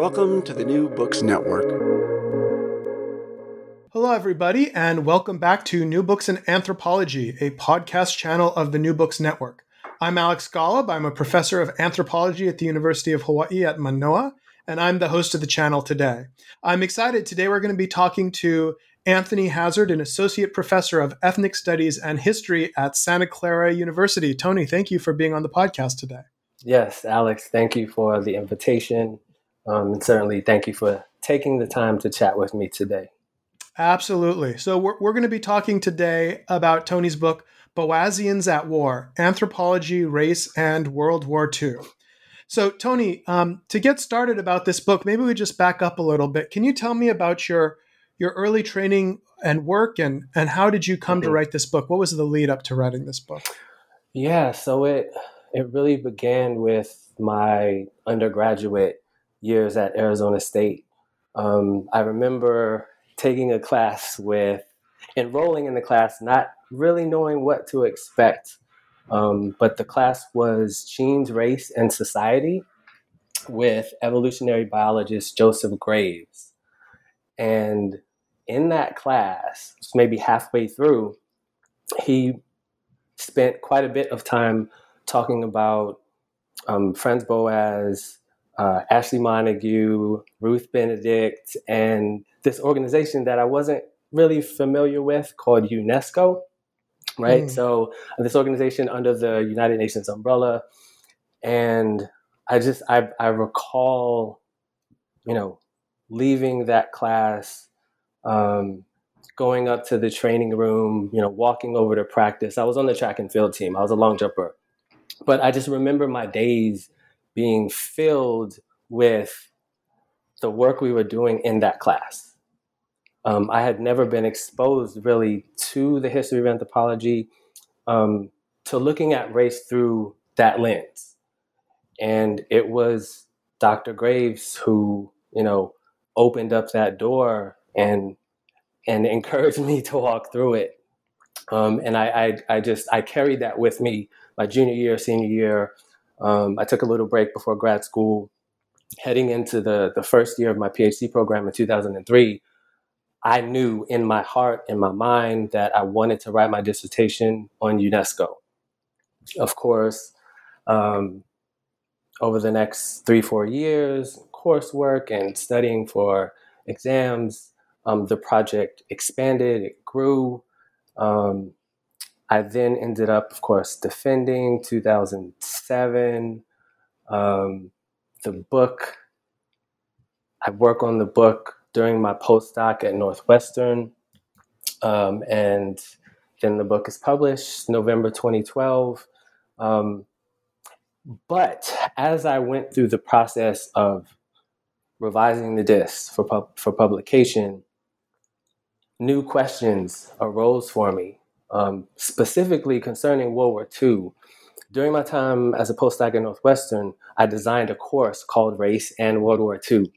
Welcome to the New Books Network. Hello, everybody, and welcome back to New Books in Anthropology, a podcast channel of the New Books Network. I'm Alex Golub. I'm a professor of anthropology at the University of Hawaii at Manoa, and I'm the host of the channel today. I'm excited. Today, we're going to be talking to Anthony Hazard, an associate professor of ethnic studies and history at Santa Clara University. Tony, thank you for being on the podcast today. Yes, Alex, thank you for the invitation. Um, and certainly thank you for taking the time to chat with me today. Absolutely. So, we're, we're going to be talking today about Tony's book, Boasians at War Anthropology, Race, and World War II. So, Tony, um, to get started about this book, maybe we just back up a little bit. Can you tell me about your your early training and work, and and how did you come to write this book? What was the lead up to writing this book? Yeah, so it it really began with my undergraduate years at Arizona State. Um, I remember taking a class with, enrolling in the class, not really knowing what to expect. Um, but the class was Genes, Race, and Society with evolutionary biologist Joseph Graves. And in that class, maybe halfway through, he spent quite a bit of time talking about um, Franz Boas, uh, Ashley Montagu, Ruth Benedict, and this organization that I wasn't really familiar with called UNESCO, right? Mm. So this organization under the United Nations umbrella, and I just I I recall, you know, leaving that class, um, going up to the training room, you know, walking over to practice. I was on the track and field team. I was a long jumper, but I just remember my days being filled with the work we were doing in that class. Um, I had never been exposed really to the history of anthropology, um, to looking at race through that lens. And it was Dr. Graves who, you know, opened up that door and and encouraged me to walk through it. Um, and I, I, I just I carried that with me my junior year, senior year, um, I took a little break before grad school. Heading into the, the first year of my PhD program in 2003, I knew in my heart, in my mind, that I wanted to write my dissertation on UNESCO. Of course, um, over the next three, four years, coursework and studying for exams, um, the project expanded, it grew. Um, I then ended up, of course, defending 2007. Um, the book, I work on the book during my postdoc at Northwestern. Um, and then the book is published November 2012. Um, but as I went through the process of revising the disc for, pub- for publication, new questions arose for me um, specifically concerning World War II. During my time as a postdoc at Northwestern, I designed a course called Race and World War II.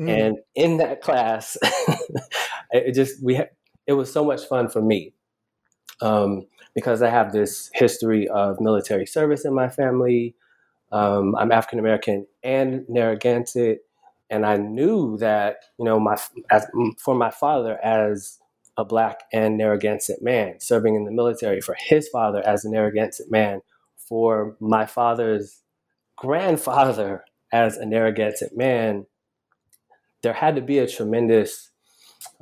Mm. And in that class, it just we ha- it was so much fun for me um, because I have this history of military service in my family. Um, I'm African American and Narragansett, and I knew that you know my as for my father as a black and Narragansett man serving in the military, for his father as a Narragansett man, for my father's grandfather as a Narragansett man, there had to be a tremendous,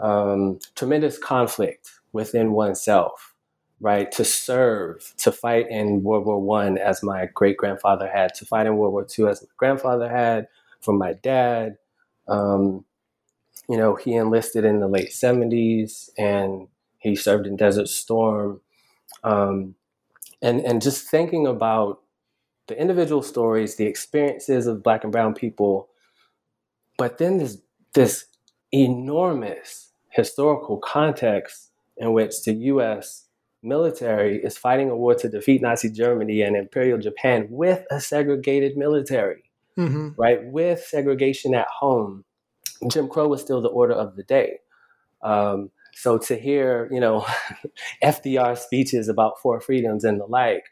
um, tremendous conflict within oneself, right? To serve, to fight in World War One as my great grandfather had, to fight in World War Two as my grandfather had, from my dad. Um, you know, he enlisted in the late 70s and he served in Desert Storm. Um, and, and just thinking about the individual stories, the experiences of Black and Brown people, but then this, this enormous historical context in which the US military is fighting a war to defeat Nazi Germany and Imperial Japan with a segregated military, mm-hmm. right? With segregation at home. Jim Crow was still the order of the day. Um, so to hear, you know, FDR speeches about four freedoms and the like,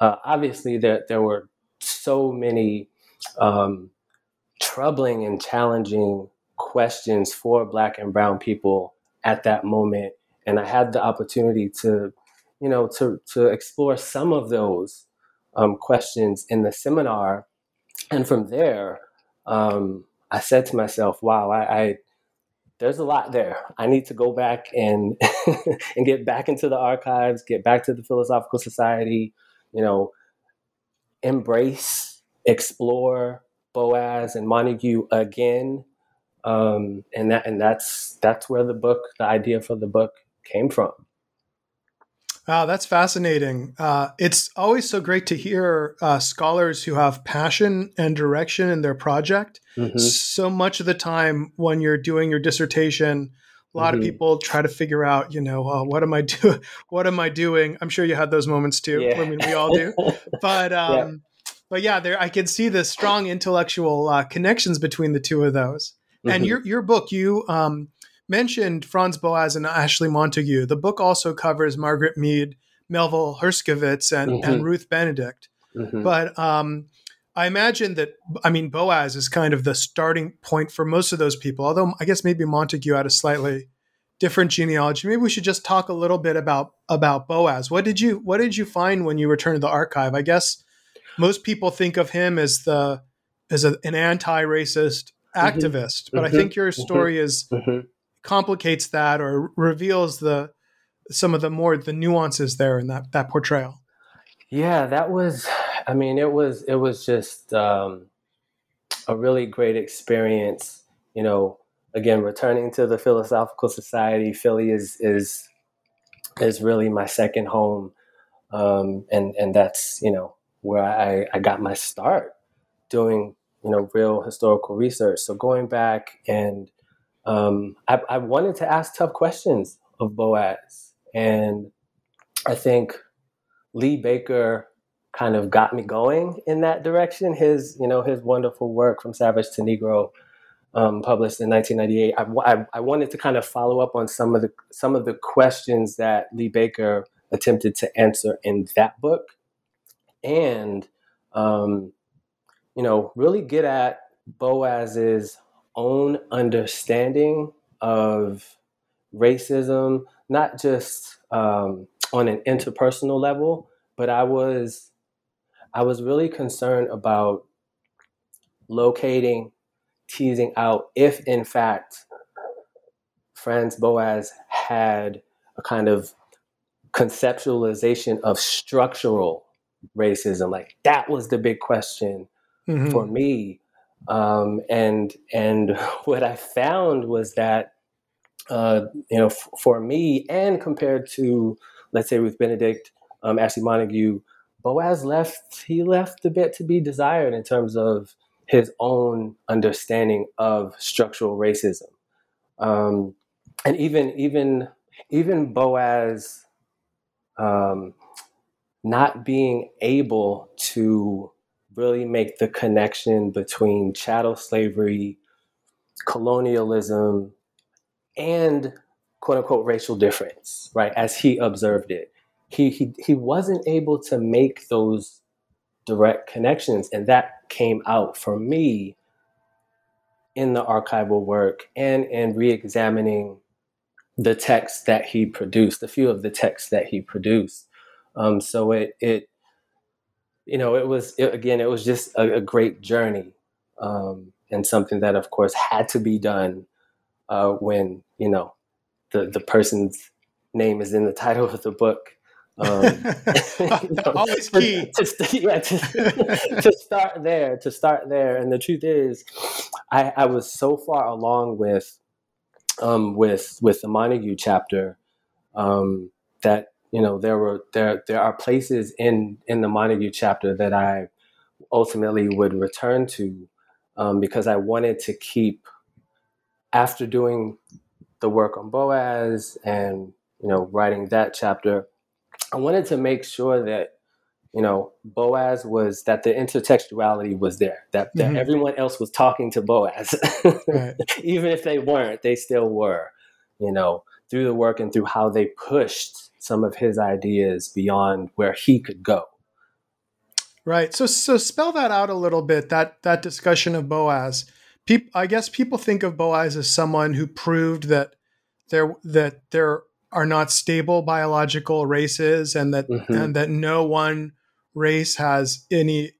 uh, obviously there, there were so many um, troubling and challenging questions for Black and Brown people at that moment, and I had the opportunity to, you know, to to explore some of those um, questions in the seminar, and from there, um, I said to myself, "Wow, I, I there's a lot there. I need to go back and and get back into the archives, get back to the Philosophical Society, you know, embrace, explore Boas and Montagu again, um, and that and that's that's where the book, the idea for the book, came from. Wow, that's fascinating. Uh, it's always so great to hear uh, scholars who have passion and direction in their project. Mm-hmm. So much of the time, when you're doing your dissertation, a lot mm-hmm. of people try to figure out, you know, uh, what am I doing? What am I doing? I'm sure you had those moments too. Yeah. I mean, we all do. But um, yeah. but yeah, there I can see the strong intellectual uh, connections between the two of those. Mm-hmm. And your your book, you um, mentioned Franz Boas and Ashley Montagu. The book also covers Margaret Mead, Melville Herskovits, and, mm-hmm. and Ruth Benedict. Mm-hmm. But um, I imagine that, I mean, Boas is kind of the starting point for most of those people, although I guess maybe Montagu had a slightly different genealogy. Maybe we should just talk a little bit about about Boas. What did you what did you find when you returned to the archive? I guess most people think of him as the as a, an anti-racist mm-hmm. activist, but I mm-hmm. think your mm-hmm. story is complicates that or reveals the some of the more the nuances there in that that portrayal. Yeah, that was. I mean, it was it was just um, a really great experience. You know, again, returning to the Philosophical Society, Philly is is is really my second home, um, and and that's you know where I I got my start doing you know real historical research. So going back and um, I, I, wanted to ask tough questions of Boas. And I think Lee Baker kind of got me going in that direction. His, you know, his wonderful work from Savage to Negro, um, published in 1998. I, I, I, wanted to kind of follow up on some of the some of the questions that Lee Baker attempted to answer in that book, and um, you know, really get at Boas's own understanding of racism, not just um, on an interpersonal level, but I was I was really concerned about locating, teasing out if in fact Franz Boas had a kind of conceptualization of structural racism. Like that was the big question mm-hmm. for me um, and and what I found was that uh, you know f- for me and compared to let's say with Benedict, um, Ashley Montagu, Boas left he left a bit to be desired in terms of his own understanding of structural racism, um, and even even even Boas um, not being able to really make the connection between chattel slavery, colonialism, and quote unquote racial difference, right? As he observed it. He, he, he wasn't able to make those direct connections. And that came out for me in the archival work and in re examining the texts that he produced, a few of the texts that he produced. Um, so it, it you know, it was it, again, it was just a, a great journey, um, and something that, of course, had to be done uh, when you know the the person's name is in the title of the book. Um, Always key. To, to, yeah, to, to, start there, to start there, and the truth is, I, I was so far along with um, with with the Montagu chapter um, that you know there were there there are places in in the Montagu chapter that I ultimately would return to um, because I wanted to keep after doing the work on Boas and you know writing that chapter, I wanted to make sure that you know Boas was that the intertextuality was there, that, that mm-hmm. everyone else was talking to Boas, right. even if they weren't, they still were. You know, through the work and through how they pushed some of his ideas beyond where he could go. Right. So so spell that out a little bit. That that discussion of Boas. People, I guess people think of Boas as someone who proved that there that there are not stable biological races and that mm-hmm. and that no one race has any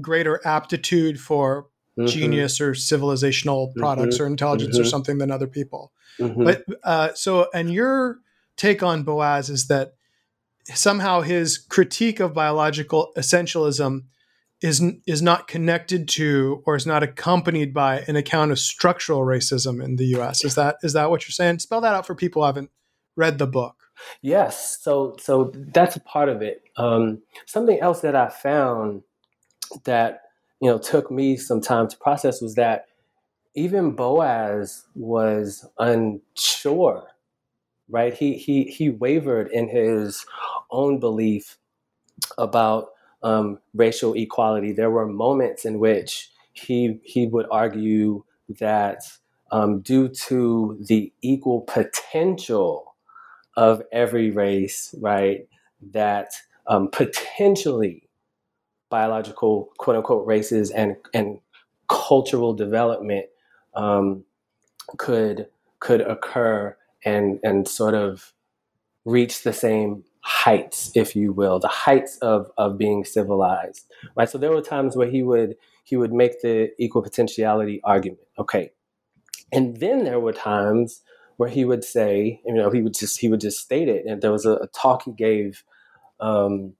greater aptitude for mm-hmm. genius or civilizational products mm-hmm. or intelligence or mm-hmm. something than other people. Mm-hmm. But uh, so and your take on Boas is that somehow his critique of biological essentialism is is not connected to or is not accompanied by an account of structural racism in the U.S. Is that is that what you're saying? Spell that out for people who haven't read the book. Yes, so so that's a part of it. Um, something else that I found that you know took me some time to process was that even Boas was unsure, right? He he he wavered in his own belief about um, racial equality. There were moments in which he he would argue that um, due to the equal potential of every race, right, that um, potentially biological quote unquote races and and cultural development um, could could occur and and sort of reach the same heights, if you will, the heights of of being civilized, right? So there were times where he would he would make the equal potentiality argument, okay, and then there were times where he would say, you know, he would just he would just state it, and there was a, a talk he gave. Um,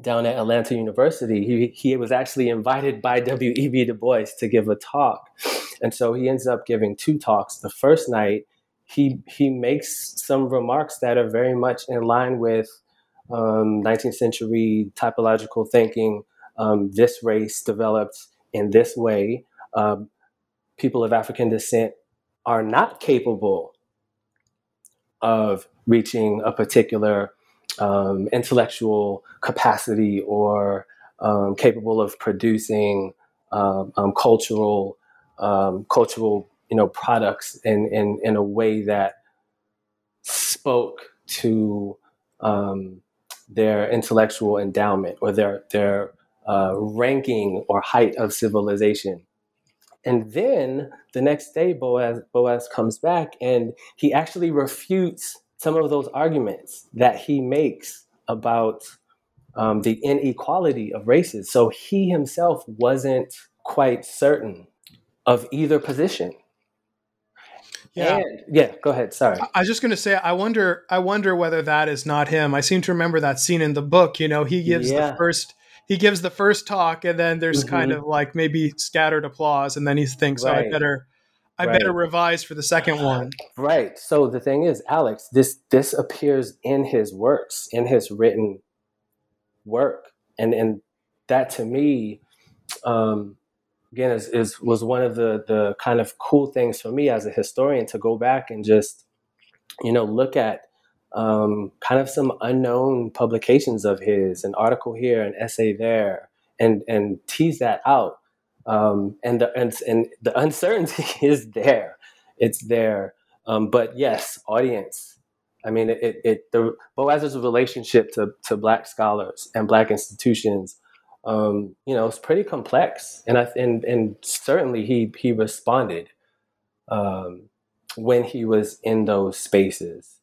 down at Atlanta University, he, he was actually invited by W.E.B. Du Bois to give a talk. And so he ends up giving two talks. The first night, he he makes some remarks that are very much in line with um, 19th century typological thinking. Um, this race developed in this way. Um, people of African descent are not capable of reaching a particular um, intellectual capacity or um, capable of producing um, cultural cultural you know products in in in a way that spoke to um, their intellectual endowment or their their uh, ranking or height of civilization. And then the next day, Boas Boas comes back and he actually refutes some of those arguments that he makes about um, the inequality of races. So he himself wasn't quite certain of either position. Yeah. And, yeah, go ahead. Sorry. I was just going to say I wonder I wonder whether that is not him. I seem to remember that scene in the book, you know, he gives yeah. the first he gives the first talk and then there's mm-hmm. kind of like maybe scattered applause and then he thinks right. oh, I better I right. better revise for the second one. Right. So the thing is, Alex, this this appears in his works, in his written work. And and that to me um again is, is was one of the the kind of cool things for me as a historian to go back and just you know look at um, kind of some unknown publications of his, an article here, an essay there, and and tease that out. Um, and the and, and the uncertainty is there, it's there. Um, but yes, audience. I mean, it, it the Boas's relationship to to Black scholars and Black institutions um, you know, it's pretty complex. And I and and certainly he he responded um, when he was in those spaces.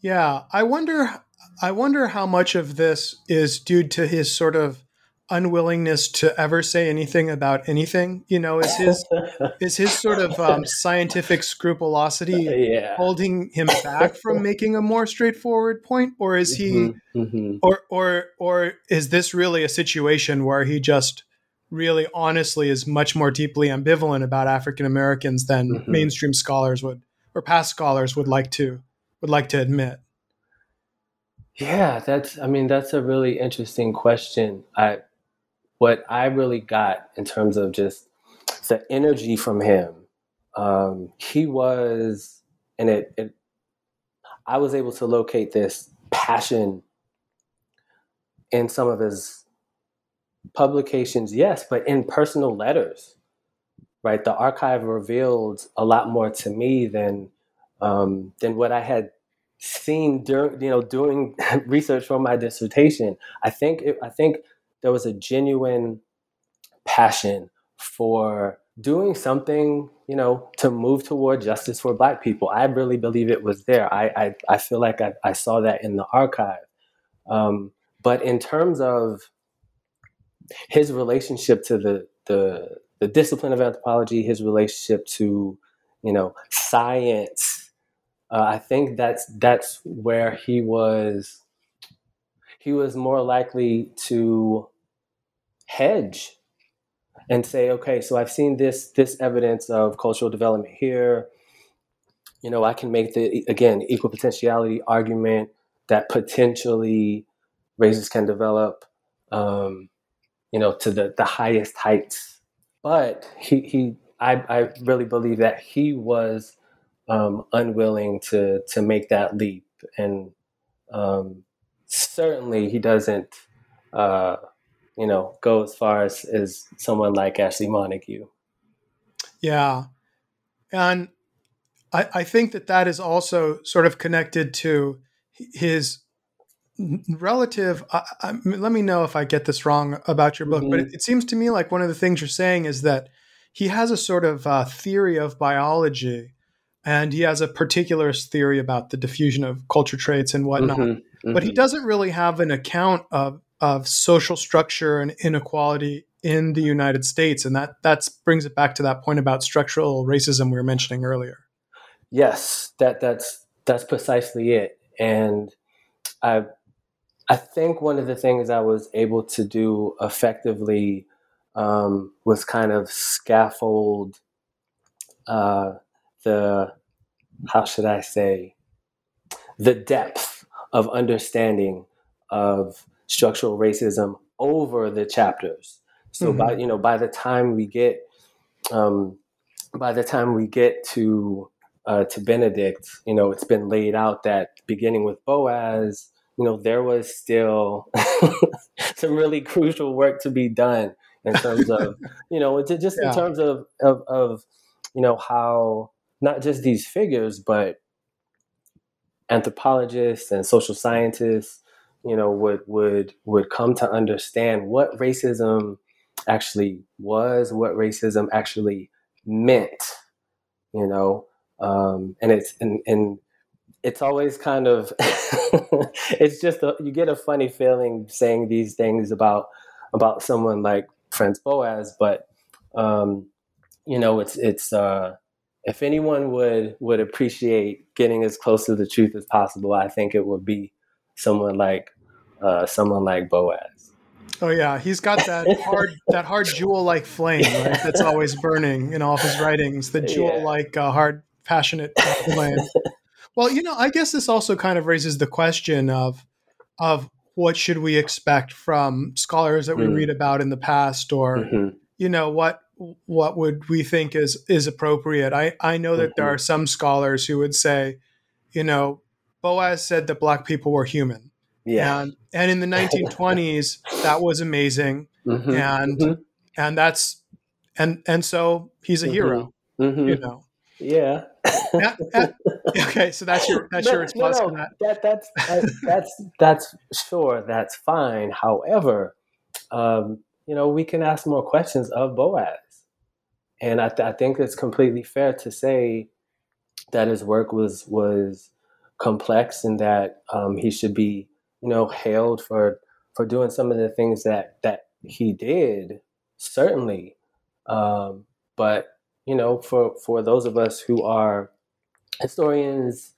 Yeah, I wonder. I wonder how much of this is due to his sort of unwillingness to ever say anything about anything. You know, is his is his sort of um, scientific scrupulosity yeah. holding him back from making a more straightforward point, or is he, mm-hmm, mm-hmm. or or or is this really a situation where he just really honestly is much more deeply ambivalent about African Americans than mm-hmm. mainstream scholars would or past scholars would like to would like to admit? Yeah, that's I mean that's a really interesting question. I what I really got in terms of just the energy from him um, he was, and it, it, I was able to locate this passion in some of his publications, yes, but in personal letters, right? The archive revealed a lot more to me than um, than what I had seen during, you know, doing research for my dissertation. I think it, I think there was a genuine passion for doing something, you know, to move toward justice for Black people. I really believe it was there. I I, I feel like I, I saw that in the archive. Um, but in terms of his relationship to the the the discipline of anthropology, his relationship to you know science, uh, I think that's that's where he was. He was more likely to hedge and say, okay, so I've seen this this evidence of cultural development here. You know, I can make the again equal potentiality argument that potentially races can develop, um, you know, to the the highest heights. But he he, I I really believe that he was um, unwilling to to make that leap, and um, certainly he doesn't. Uh, you know, go as far as, as someone like Ashley Montagu. Yeah. And I, I think that that is also sort of connected to his relative. I, I, let me know if I get this wrong about your book, mm-hmm. but it, it, seems to me like one of the things you're saying is that he has a sort of uh, theory of biology and he has a particularist theory about the diffusion of culture traits and whatnot. Mm-hmm. Mm-hmm. But he mm-hmm. doesn't really have an account of of social structure and inequality in the United States, and that that brings it back to that point about structural racism we were mentioning earlier. Yes, that that's that's precisely it, and I I think one of the things I was able to do effectively um, was kind of scaffold uh, the how should I say the depth of understanding of structural racism over the chapters. So mm-hmm. by you know by the time we get um, by the time we get to uh, to Benedict, you know, it's been laid out that beginning with Boas, you know, there was still some really crucial work to be done in terms of, you know, just yeah. in terms of, of, of, you know, how not just these figures, but anthropologists and social scientists you know would would would come to understand what racism actually was, what racism actually meant, you know, um, and it's and, and it's always kind of it's just a, you get a funny feeling saying these things about about someone like Franz Boas, but um, you know, it's it's uh, if anyone would would appreciate getting as close to the truth as possible, I think it would be someone like uh, someone like Boas. Oh yeah, he's got that hard that hard jewel like flame right? that's always burning in all of his writings. The jewel like uh, hard passionate flame. well, you know, I guess this also kind of raises the question of of what should we expect from scholars that we mm. read about in the past, or mm-hmm. you know what what would we think is is appropriate? I I know that mm-hmm. there are some scholars who would say, you know, Boas said that black people were human yeah. And and in the 1920s, that was amazing. Mm-hmm. And mm-hmm. and that's and and so he's a mm-hmm. hero. Mm-hmm. You know. Yeah. okay, so that's your that's no, your response no, no. that. That that's uh, that's that's sure that's fine. However, um, you know, we can ask more questions of Boas, and I, th- I think it's completely fair to say that his work was was complex and that um, he should be you know, hailed for for doing some of the things that that he did, certainly. Um, but you know, for for those of us who are historians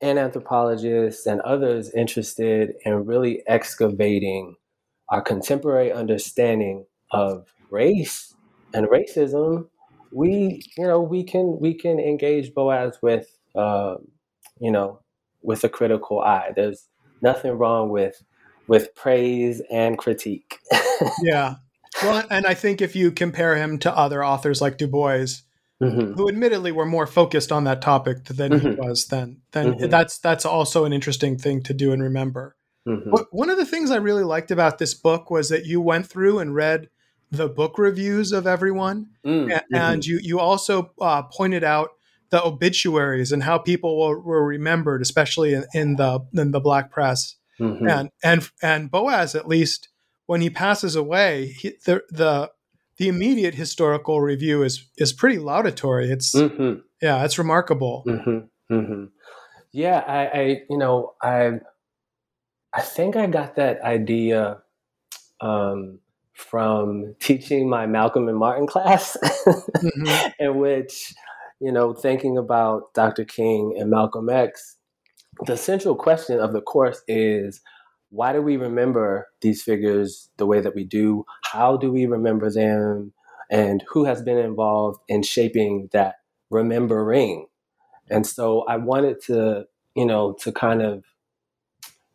and anthropologists and others interested in really excavating our contemporary understanding of race and racism, we you know we can we can engage Boas with uh, you know with a critical eye. There's nothing wrong with with praise and critique. yeah. Well, and I think if you compare him to other authors like Du Bois, mm-hmm. who admittedly were more focused on that topic than mm-hmm. he was then. Then mm-hmm. that's that's also an interesting thing to do and remember. Mm-hmm. One of the things I really liked about this book was that you went through and read the book reviews of everyone, mm, mm-hmm. and you you also uh, pointed out the obituaries and how people were, were remembered, especially in, in, the in the black press. Mm-hmm. And and and Boas, at least when he passes away, he, the the the immediate historical review is is pretty laudatory. It's mm-hmm. yeah, it's remarkable. Mm-hmm. mm-hmm. Yeah, I, I you know I I think I got that idea um, from teaching my Malcolm and Martin class, mm-hmm. in which, you know, thinking about Dr. King and Malcolm X, the central question of the course is why do we remember these figures the way that we do? How do we remember them? And who has been involved in shaping that remembering? And so I wanted to, you know, to kind of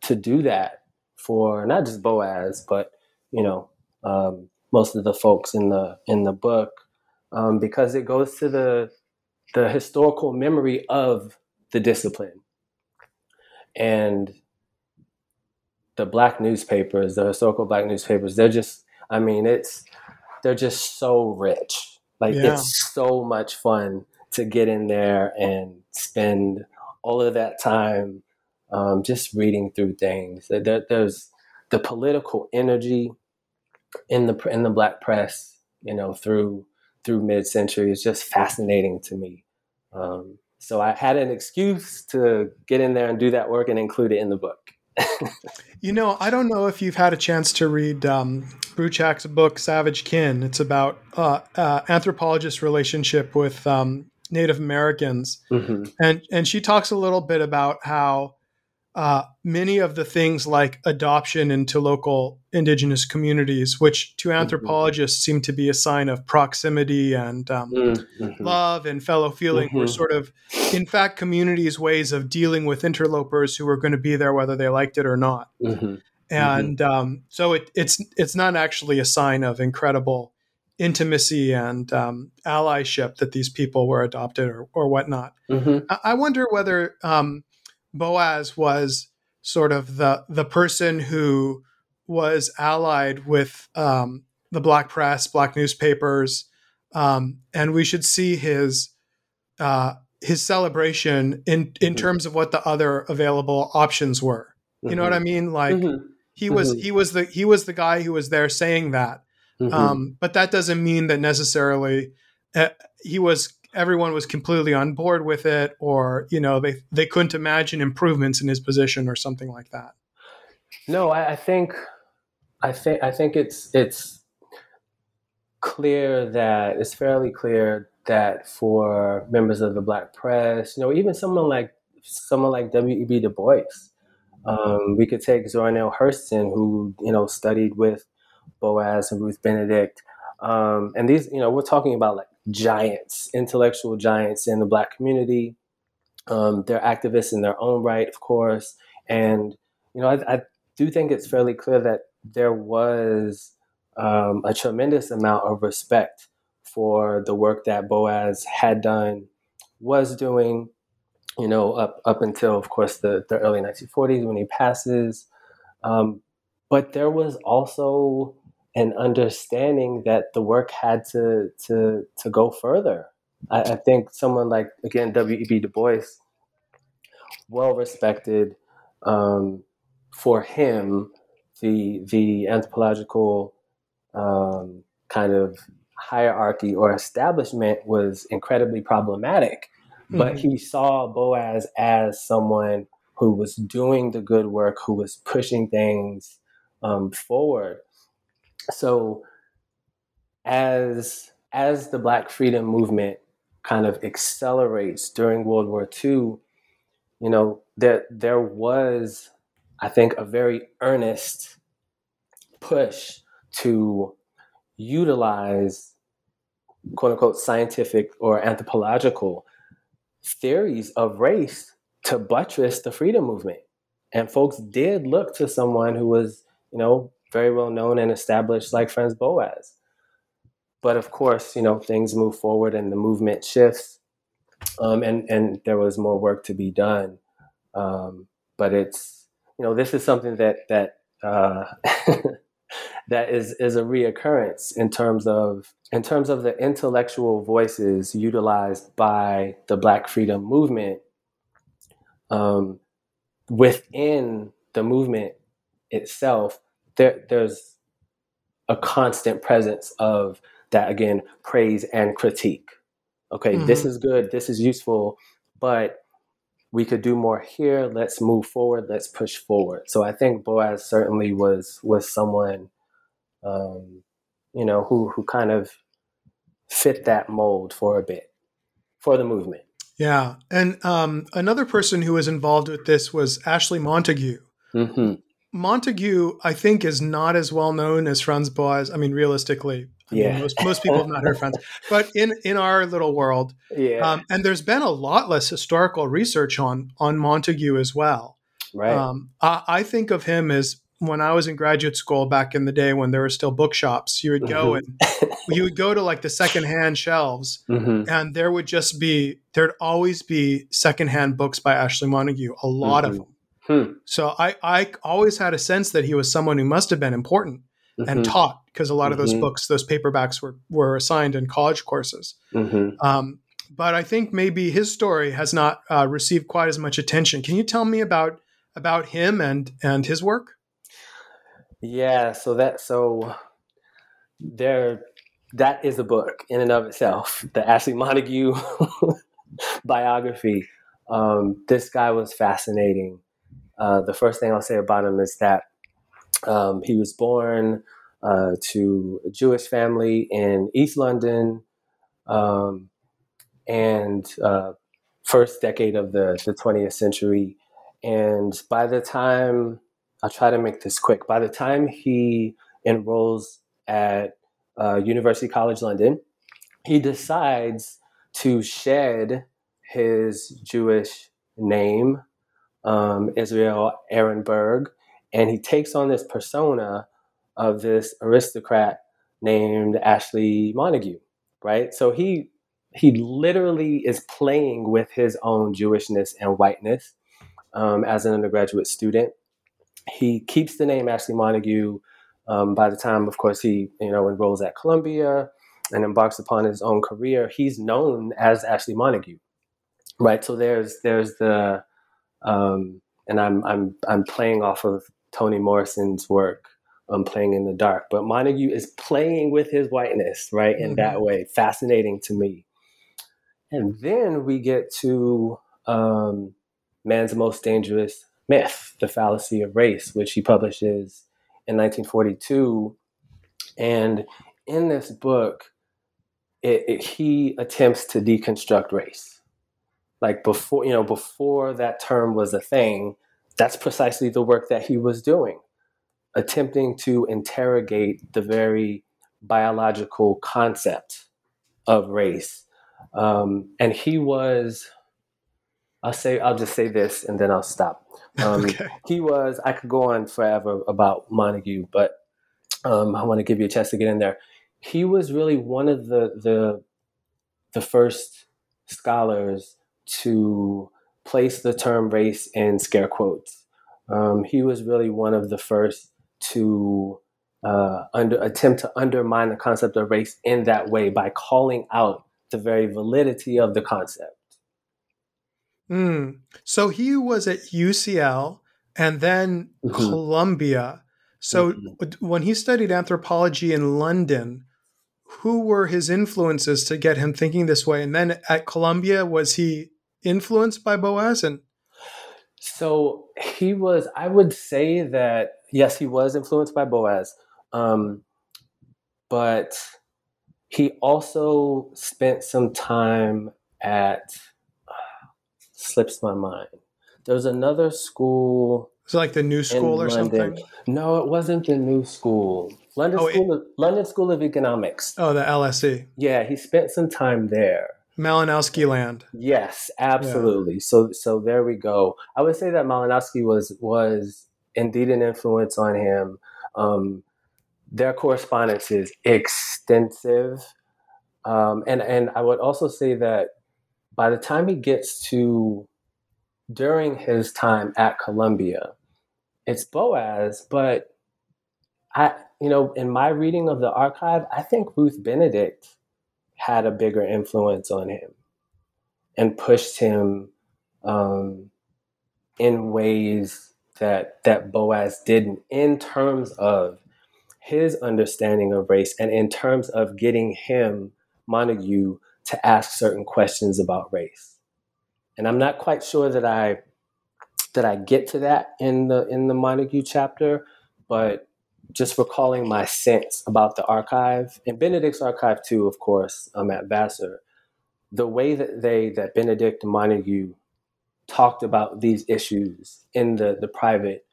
to do that for not just Boas, but you know um, most of the folks in the in the book um, because it goes to the the historical memory of the discipline and the black newspapers, the historical black newspapers. They're just, I mean, it's they're just so rich. Like yeah. it's so much fun to get in there and spend all of that time um, just reading through things. There, there's the political energy in the in the black press, you know, through through mid century is just fascinating to me. Um, so I had an excuse to get in there and do that work and include it in the book. you know, I don't know if you've had a chance to read um, Bruchac's book "Savage Kin." It's about uh, uh, anthropologist's relationship with um, Native Americans, mm-hmm. and and she talks a little bit about how uh, many of the things like adoption into local indigenous communities, which to mm-hmm. anthropologists mm-hmm. seem to be a sign of proximity and um, mm-hmm. love and fellow feeling, mm-hmm. were sort of, in fact, communities' ways of dealing with interlopers who were going to be there whether they liked it or not. Mm-hmm. Mm-hmm. And um, so it, it's it's not actually a sign of incredible intimacy and um, allyship that these people were adopted or, or whatnot. I, I wonder whether um, Boas was sort of the the person who was allied with um, the black press, black newspapers, um, and we should see his uh, his celebration in in mm-hmm. terms of what the other available options were. You mm-hmm. know what I mm-hmm. mean? Like mm-hmm. he was mm-hmm. he was the he was the guy who was there saying that, mm-hmm. um, but that doesn't mean that necessarily uh, he was everyone was completely on board with it or you know they they couldn't imagine improvements in his position or something like that. No i, I think i think i think it's it's clear that it's fairly clear that for members of the black press you know even someone like someone like w.e.b du bois um, we could take Zora Neale Hurston, who you know studied with Boas and Ruth Benedict, um, and these you know we're talking about like giants, intellectual giants in the Black community. Um, they're activists in their own right, of course, and you know I, I do think it's fairly clear that there was um, a tremendous amount of respect for the work that Boas had done, was doing, you know, up up until, of course, the, the early 1940s when he passes. Um, but there was also and understanding that the work had to to to go further. I, I think someone like again W.E.B. Du Bois, well respected um, for him, the the anthropological um, kind of hierarchy or establishment was incredibly problematic. Mm-hmm. But he saw Boas as someone who was doing the good work, who was pushing things um, forward so as as the black freedom movement kind of accelerates during world war ii you know there there was i think a very earnest push to utilize quote unquote scientific or anthropological theories of race to buttress the freedom movement. And folks did look to someone who was you know very well known and established like Franz Boas. but of course, you know, things move forward and the movement shifts, um, and and there was more work to be done. Um, but it's you know, this is something that that uh, that is is a reoccurrence in terms of in terms of the intellectual voices utilized by the Black Freedom Movement um, within the movement itself. There, there's a constant presence of that again praise and critique. Okay, mm-hmm. this is good, this is useful, but we could do more here. Let's move forward. Let's push forward. So I think Boas certainly was was someone, um, you know, who who kind of fit that mold for a bit for the movement. Yeah, and um, another person who was involved with this was Ashley montagu Mm-hmm. Montagu, I think, is not as well known as Franz Boas. I mean, realistically, I yeah. Mean, most, most people have not heard Franz, but in in our little world, yeah. Um, and there's been a lot less historical research on on Montagu as well. Right. Um, I, I, think of him as when I was in graduate school back in the day when there were still bookshops. You would go mm-hmm. and you would go to like the secondhand shelves, mm-hmm. and there would just be there'd always be secondhand books by Ashley Montagu, a lot mm-hmm. of them. Hmm. So I, I always had a sense that he was someone who must have been important mm-hmm. and taught because a lot of those mm-hmm. books, those paperbacks were, were assigned in college courses. Mm-hmm. Um, but I think maybe his story has not uh, received quite as much attention. Can you tell me about about him and and his work? Yeah, so that so there that is a book in and of itself. The Ashley Montagu biography. Um, this guy was fascinating. Uh, the first thing I'll say about him is that um, he was born uh, to a Jewish family in East London, um, and uh, first decade of the, the 20th century. And by the time, I'll try to make this quick, by the time he enrolls at uh, University College London, he decides to shed his Jewish name um, Israel Ehrenberg, and he takes on this persona of this aristocrat named Ashley Montagu, right? So he he literally is playing with his own Jewishness and whiteness um, as an undergraduate student. He keeps the name Ashley Montagu. Um, by the time, of course, he you know enrolls at Columbia and embarks upon his own career, he's known as Ashley Montagu, right? So there's there's the um, and I'm I'm I'm playing off of Toni Morrison's work. I'm um, playing in the dark, but Montagu is playing with his whiteness, right? In mm-hmm. that way, fascinating to me. And then we get to um, Man's Most Dangerous Myth, The Fallacy of Race, which he publishes in 1942. And in this book, it, it, he attempts to deconstruct race like before you know before that term was a thing that's precisely the work that he was doing attempting to interrogate the very biological concept of race. Um, and he was i'll say i'll just say this and then i'll stop. Um, okay. he was i could go on forever about montagu but um, i want to give you a chance to get in there. He was really one of the the the first scholars to place the term race in scare quotes. Um, he was really one of the first to uh, under, attempt to undermine the concept of race in that way by calling out the very validity of the concept. Mm. So he was at UCL and then mm-hmm. Columbia. So mm-hmm. when he studied anthropology in London, who were his influences to get him thinking this way? And then at Columbia, was he influenced by Boas? And so he was. I would say that yes, he was influenced by Boas, um, but he also spent some time at. Uh, slips my mind. There was another school. It's like the New School or London. something? No, it wasn't the New School. London oh, School, it, of, London School of Economics. Oh, the LSE. Yeah, he spent some time there. Malinowski land. Yes, absolutely. Yeah. So so there we go. I would say that Malinowski was was indeed an influence on him. Um, their correspondence is extensive. Um, and, and I would also say that by the time he gets to during his time at Columbia, it's Boas, but I, you know, in my reading of the archive, I think Ruth Benedict had a bigger influence on him and pushed him um, in ways that that Boas didn't in terms of his understanding of race and in terms of getting him Montagu to ask certain questions about race. And I'm not quite sure that I that I get to that in the in the Montagu chapter, but just recalling my sense about the archive and Benedict's archive too, of course, I'm at Vassar. The way that they that Benedict and Montagu talked about these issues in the the private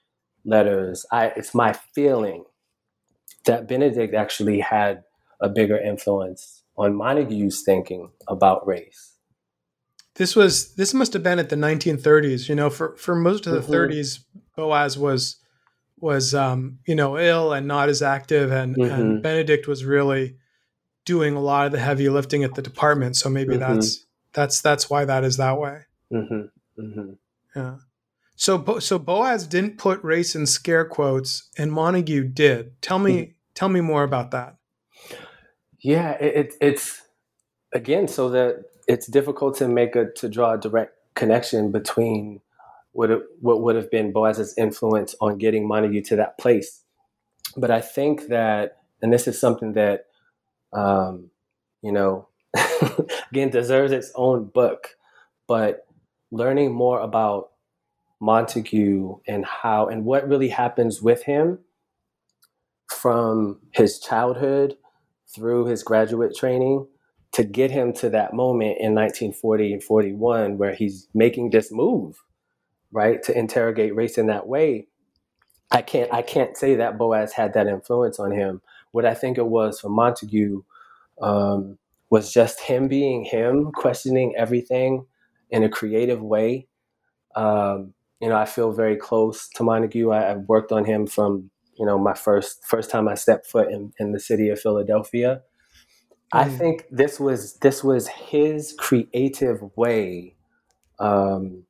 letters, I it's my feeling that Benedict actually had a bigger influence on Montagu's thinking about race. This was this must have been at the 1930s. You know, for for most of the mm-hmm. 30s, Boas was was um, you know ill and not as active, and, mm-hmm. and Benedict was really doing a lot of the heavy lifting at the department. So maybe mm-hmm. that's that's that's why that is that way. Mm-hmm. Mm-hmm. Yeah. So so Boas didn't put race in scare quotes, and Montagu did. Tell me mm-hmm. tell me more about that. Yeah, it, it, it's again so that it's difficult to make a to draw a direct connection between what it, what would have been Boas's influence on getting Montagu to that place. But I think that, and this is something that, um, you know, again deserves its own book. But learning more about Montagu and how and what really happens with him from his childhood through his graduate training to get him to that moment in 1940 and 41 where he's making this move right to interrogate race in that way i can't i can't say that boas had that influence on him. What i think it was for montagu um, was just him being him questioning everything in a creative way. Um, you know i feel very close to montagu. I, have worked on him from you know my first first time i stepped foot in, in the city of philadelphia. I mm. think this was this was his creative way um,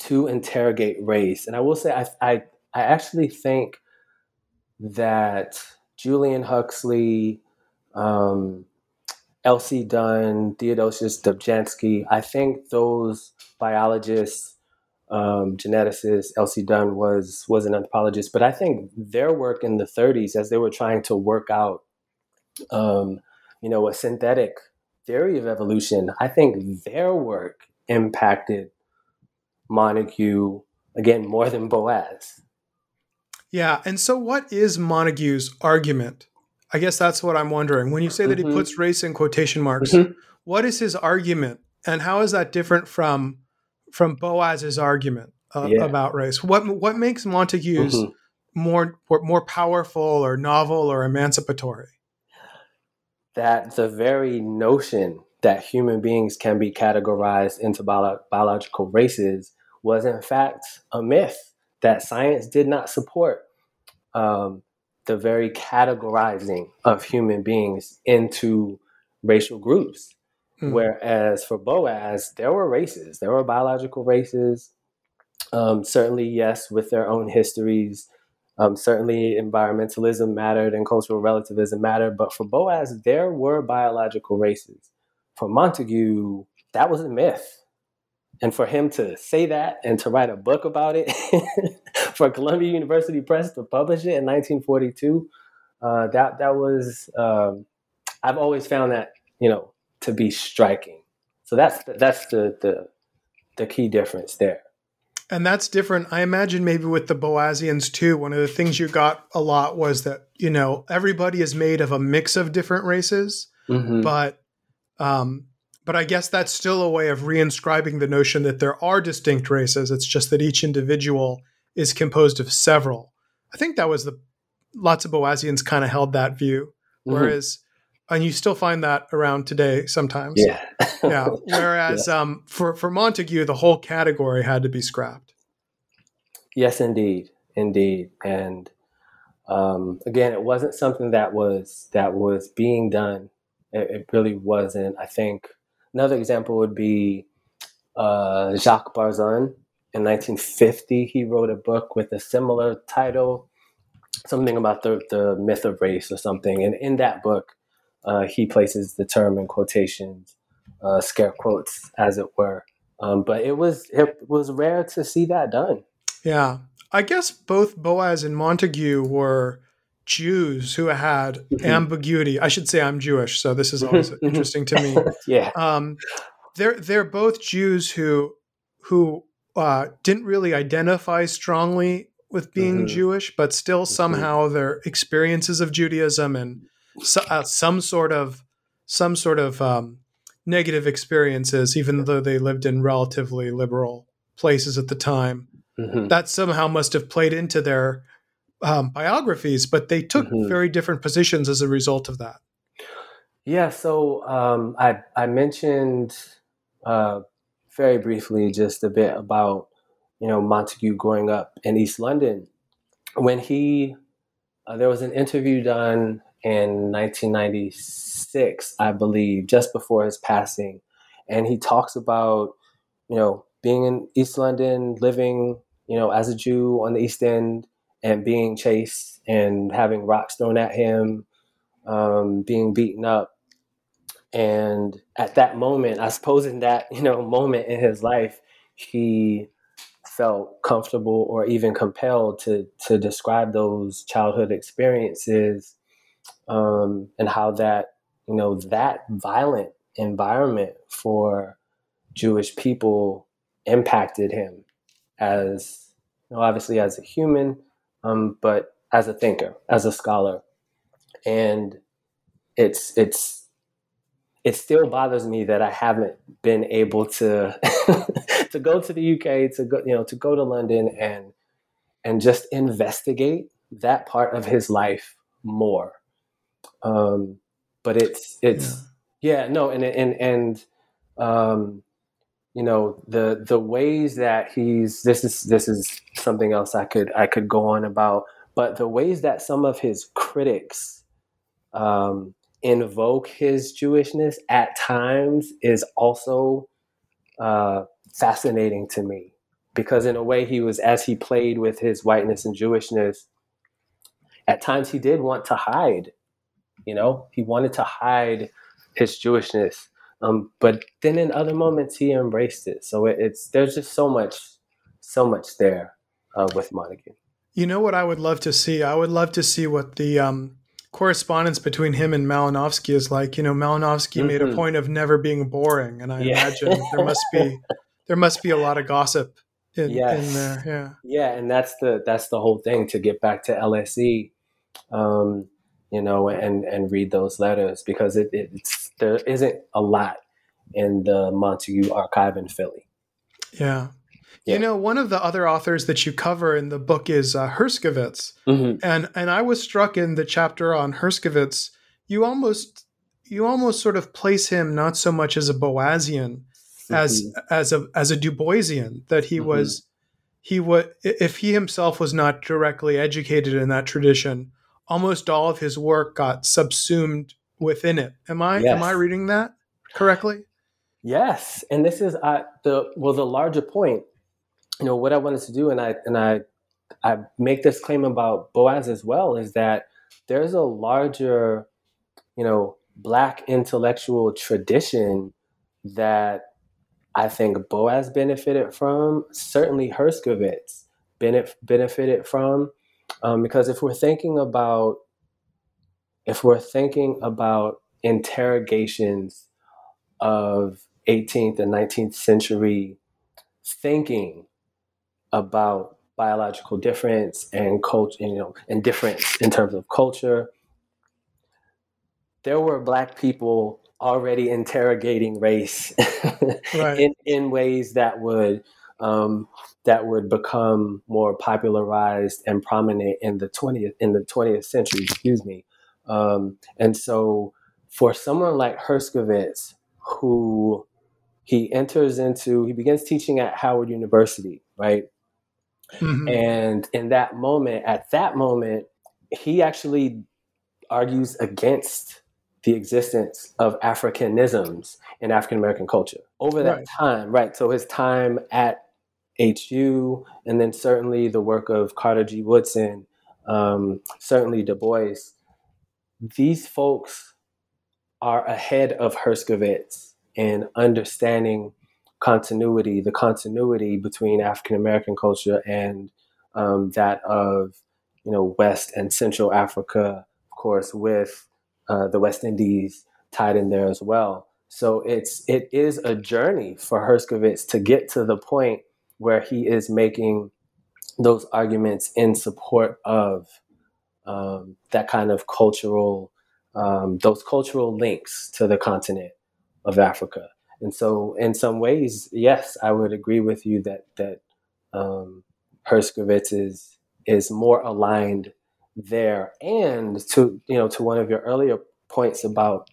to interrogate race, and I will say I, I I actually think that Julian Huxley, um, L.C. Dunn, Theodosius Dobzhansky, I think those biologists, um, geneticists, L.C. Dunn was was an anthropologist, but I think their work in the 30s as they were trying to work out um, you know, a synthetic theory of evolution, I think their work impacted Montagu again more than Boas. Yeah, and so what is Montagu's argument? I guess that's what I'm wondering. When you say that mm-hmm. he puts race in quotation marks, mm-hmm. what is his argument, and how is that different from from Boas's argument uh, yeah. about race? What what makes Montagu's mm-hmm. more more powerful or novel or emancipatory? that the very notion that human beings can be categorized into bio- biological races was in fact a myth that science did not support um, the very categorizing of human beings into racial groups. Mm. Whereas for Boas, there were races, there were biological races, um, certainly, yes, with their own histories, um, certainly, environmentalism mattered and cultural relativism mattered, but for Boas, there were biological races. For Montagu, that was a myth. And for him to say that and to write a book about it for Columbia University Press to publish it in 1942, uh, that that was um, I've always found that you know to be striking. So that's that's the the the key difference there. And that's different. I imagine maybe with the Boasians too. One of the things you got a lot was that, you know, everybody is made of a mix of different races, mm-hmm. but um, but I guess that's still a way of reinscribing the notion that there are distinct races. It's just that each individual is composed of several. I think that was the lots of Boasians kind of held that view. Mm-hmm. Whereas and you still find that around today sometimes. Yeah. yeah. Whereas yeah. Um, for for Montagu, the whole category had to be scrapped. Yes, indeed, indeed, and um, again, it wasn't something that was that was being done. It, it really wasn't. I think another example would be uh, Jacques Barzun. In 1950, he wrote a book with a similar title, something about the, the myth of race or something. And in that book, uh, he places the term in quotations, uh, scare quotes, as it were. Um, but it was it was rare to see that done. Yeah, I guess both Boas and Montagu were Jews who had mm-hmm. ambiguity. I should say I'm Jewish, so this is always mm-hmm. interesting to me. yeah, um, they're they're both Jews who who uh, didn't really identify strongly with being mm-hmm. Jewish, but still mm-hmm. somehow their experiences of Judaism and so, uh, some sort of some sort of um, negative experiences, even though they lived in relatively liberal places at the time. Mm-hmm. That somehow must have played into their um, biographies, but they took mm-hmm. very different positions as a result of that. Yeah, so um, I I mentioned uh, very briefly just a bit about you know Montagu growing up in East London. When he uh, there was an interview done in 1996, I believe, just before his passing. And he talks about, you know, being in East London, living, you know, as a Jew on the East End and being chased and having rocks thrown at him, um, being beaten up. And at that moment, I suppose in that, you know, moment in his life, he felt comfortable or even compelled to to describe those childhood experiences um, and how that you know that violent environment for Jewish people impacted him as you know, obviously as a human, um, but as a thinker, as a scholar, and it's it's it still bothers me that I haven't been able to to go to the UK to go you know to go to London and and just investigate that part of his life more um, but it's it's yeah. yeah, no, and and and um, you know the the ways that he's this is this is something else I could I could go on about, but the ways that some of his critics um, invoke his Jewishness at times is also uh, fascinating to me because in a way he was as he played with his whiteness and Jewishness. At times he did want to hide you know, he wanted to hide his Jewishness, um, but then in other moments he embraced it. So it, it's there's just so much, so much there uh, with Montagu. You know what I would love to see? I would love to see what the um, correspondence between him and Malinowski is like. You know, Malinowski mm-hmm. made a mm-hmm. point of never being boring, and I yeah. imagine there must be there must be a lot of gossip in, yes. in there. Yeah, yeah, and that's the that's the whole thing. To get back to LSE, um, you know, and and read those letters because it, it's there isn't a lot in the Montagu archive in Philly. Yeah. yeah. You know, one of the other authors that you cover in the book is uh, Herskovits, mm-hmm. and and I was struck in the chapter on Herskovits. You almost you almost sort of place him not so much as a Boasian mm-hmm. as as a as a Du Boisian that he mm-hmm. was he would if he himself was not directly educated in that tradition almost all of his work got subsumed within it. Am I yes. am I reading that correctly? Yes, and this is uh, the well the larger point. You know what I wanted to do, and I and I I make this claim about Boas as well is that there's a larger, you know, black intellectual tradition that I think Boas benefited from. Certainly, Herskovits benefited from. Um, because if we're thinking about if we're thinking about interrogations of 18th and 19th century thinking about biological difference and culture, you know, and difference in terms of culture, there were black people already interrogating race right. in, in ways that would um, that would become more popularized and prominent in the 20th in the 20th century excuse me um, and so for someone like Herskovits who he enters into he begins teaching at Howard University right mm-hmm. and in that moment at that moment he actually argues against the existence of Africanisms in African American culture over that Right. time, right? So his time at HU, and then certainly the work of Carter G. Woodson, um, certainly Du Bois. These folks are ahead of Herskovits in understanding continuity, the continuity between African American culture and um, that of you know West and Central Africa, of course, with uh, the West Indies tied in there as well. So it's it is a journey for Herskovits to get to the point where he is making those arguments in support of um, that kind of cultural um, those cultural links to the continent of Africa. And so, in some ways, yes, I would agree with you that that um, Herskovits is is more aligned there. And to you know, to one of your earlier points about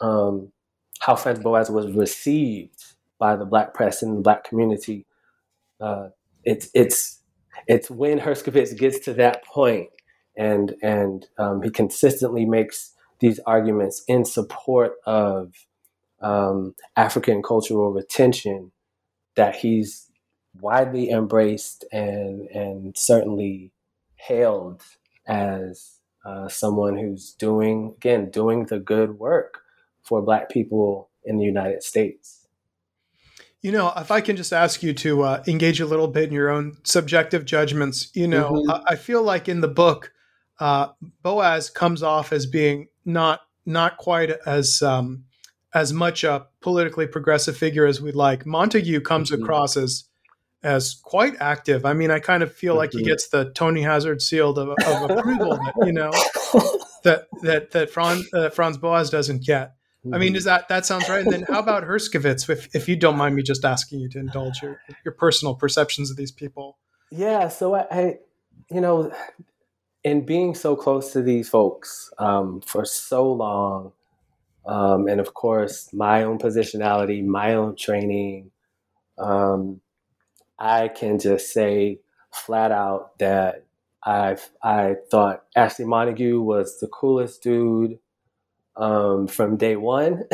um, how Franz Boas was received by the Black press and the Black community, uh, it's it's it's when Herskovits gets to that point, and and um, he consistently makes these arguments in support of um, African cultural retention that he's widely embraced and and certainly hailed as uh, someone who's doing again doing the good work for Black people in the United States. You know, if I can just ask you to uh, engage a little bit in your own subjective judgments, you know, Mhm. I, I feel like in the book, uh, Boas comes off as being not not quite as um, as much a politically progressive figure as we'd like. Montagu comes Mhm. across as as quite active. I mean, I kind of feel like he Mhm. gets the Tony Hazard seal of, of approval that you know that that that Franz uh, Franz Boas doesn't get. I mean, is that that sounds right? And then how about Herskovits? If if you don't mind me just asking you to indulge your your personal perceptions of these people. Yeah, so I, I you know, in being so close to these folks um, for so long, um, and of course, my own positionality, my own training, um, I can just say flat out that I I thought Ashley Montagu was the coolest dude um, from day one,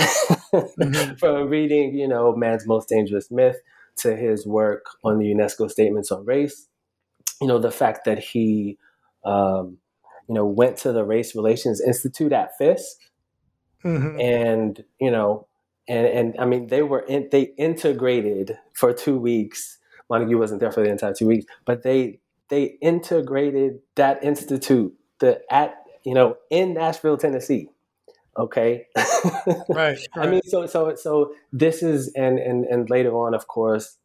Mhm. from reading, you know, Man's Most Dangerous Myth to his work on the UNESCO statements on race. You know, the fact that he, um, you know, went to the Race Relations Institute at Fisk, Mhm. and you know, and and I mean, they were in, they integrated for two weeks. Montagu wasn't there for the entire two weeks, but they they integrated that institute the at you know in Nashville, Tennessee. Okay, Right, I mean, so so so this is and and and later on, of course,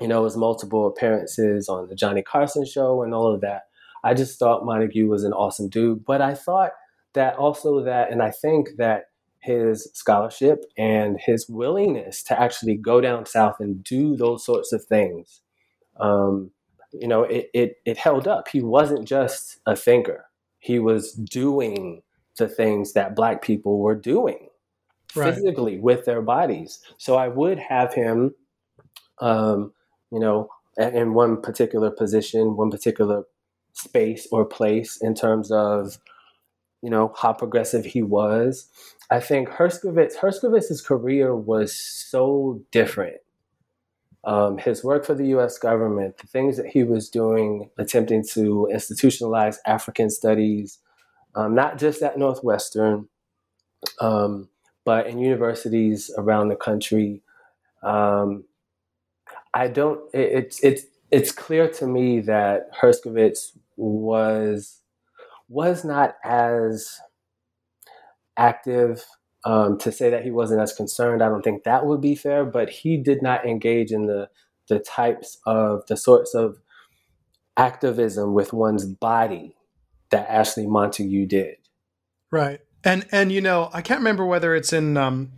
you know, was multiple appearances on the Johnny Carson show and all of that. I just thought Montagu was an awesome dude, but I thought that also that, and I think that his scholarship and his willingness to actually go down south and do those sorts of things, um, you know, it, it it held up. He wasn't just a thinker; he was doing the things that Black people were doing Right. physically with their bodies. So I would have him, um, you know, in in one particular position, one particular space or place in terms of, you know, how progressive he was. I think Herskovits, Herskovits's career was so different. Um, his work for the U.S. government, the things that he was doing, attempting to institutionalize African studies, um, not just at Northwestern, um, but in universities around the country, um, I don't. It, it's it's it's clear to me that Herskovits was was not as active. Um, to say that he wasn't as concerned, I don't think that would be fair. But he did not engage in the the types of the sorts of activism with one's body that Ashley Montagu did. Right. And and you know, I can't remember whether it's in um,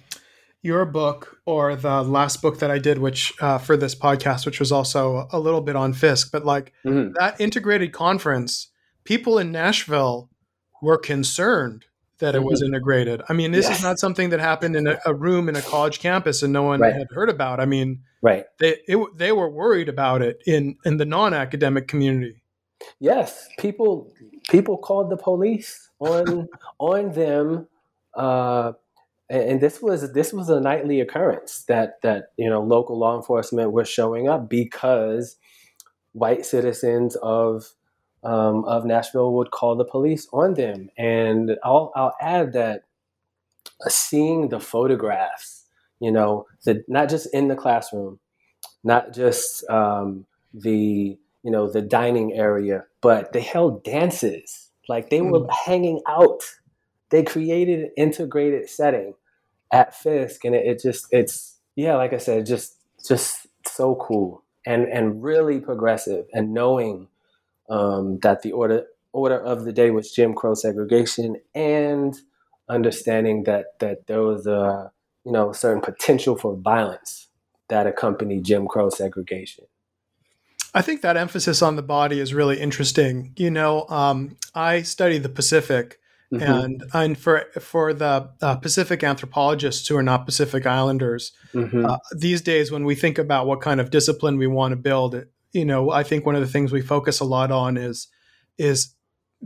your book or the last book that I did, which uh, for this podcast, which was also a little bit on Fisk, but like Mhm. that integrated conference, people in Nashville were concerned that it was integrated. I mean, this is not something that happened in a, a room in a college campus and no one Right. had heard about. I mean, Right. they it, they were worried about it in in the non academic community. Yes, people people called the police on on them, uh, and, this was this was a nightly occurrence that that you know local law enforcement were showing up because white citizens of um, of Nashville would call the police on them, and I'll I'll add that seeing the photographs, you know, the not just in the classroom, not just um, the you know the dining area, but they held dances. Like they were mm. hanging out. They created an integrated setting at Fisk, and it, it just it's yeah, like I said, just just so cool and and really progressive, and knowing um, that the order order of the day was Jim Crow segregation, and understanding that that there was a you know certain potential for violence that accompanied Jim Crow segregation. I think that emphasis on the body is really interesting. You know, um, I study the Pacific, mm-hmm. and and for for the uh, Pacific anthropologists who are not Pacific Islanders, mm-hmm. uh, these days when we think about what kind of discipline we want to build, you know, I think one of the things we focus a lot on is is